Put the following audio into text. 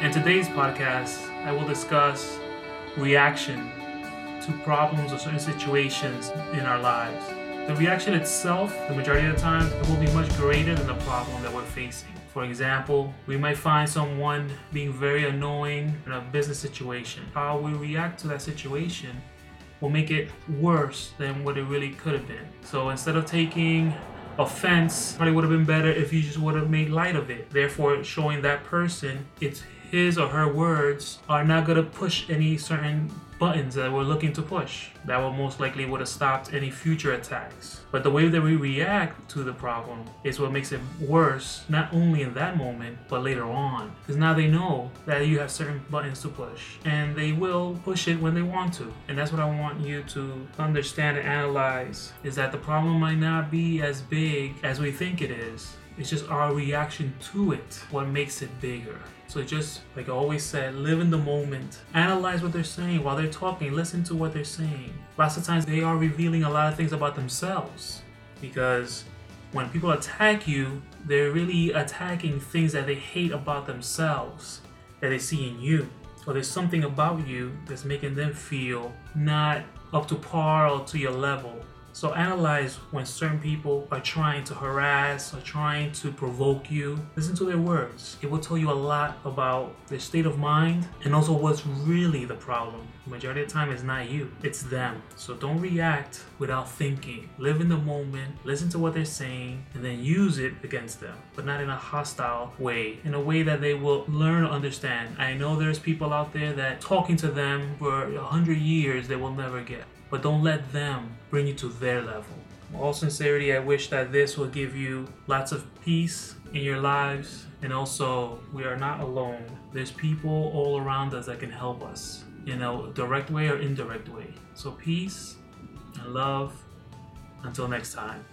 In today's podcast, I will discuss reaction to problems or certain situations in our lives. The reaction itself, the majority of the time, it will be much greater than the problem that we're facing. For example, we might find someone being very annoying in a business situation. How we react to that situation will make it worse than what it really could have been. So instead of taking offense, probably would have been better if you just would have made light of it. Therefore, showing that person it's his or her words are not going to push any certain buttons that we're looking to push. That will most likely would have stopped any future attacks. But the way that we react to the problem is what makes it worse, not only in that moment, but later on. Because now they know that you have certain buttons to push, and they will push it when they want to. And that's what I want you to understand and analyze is that the problem might not be as big as we think it is. It's just our reaction to it what makes it bigger. So just like I always said, live in the moment. Analyze what they're saying while they're talking. Listen to what they're saying. Lots of times they are revealing a lot of things about themselves because when people attack you, they're really attacking things that they hate about themselves that they see in you. Or there's something about you that's making them feel not up to par or to your level. So analyze when certain people are trying to harass or trying to provoke you. Listen to their words. It will tell you a lot about their state of mind and also what's really the problem. The majority of the time it's not you, it's them. So don't react without thinking. Live in the moment, listen to what they're saying, and then use it against them. But not in a hostile way, in a way that they will learn to understand. I know there's people out there that talking to them for a hundred years they will never get but don't let them bring you to their level. All sincerity, I wish that this will give you lots of peace in your lives, and also we are not alone. There's people all around us that can help us in a direct way or indirect way. So, peace and love. Until next time.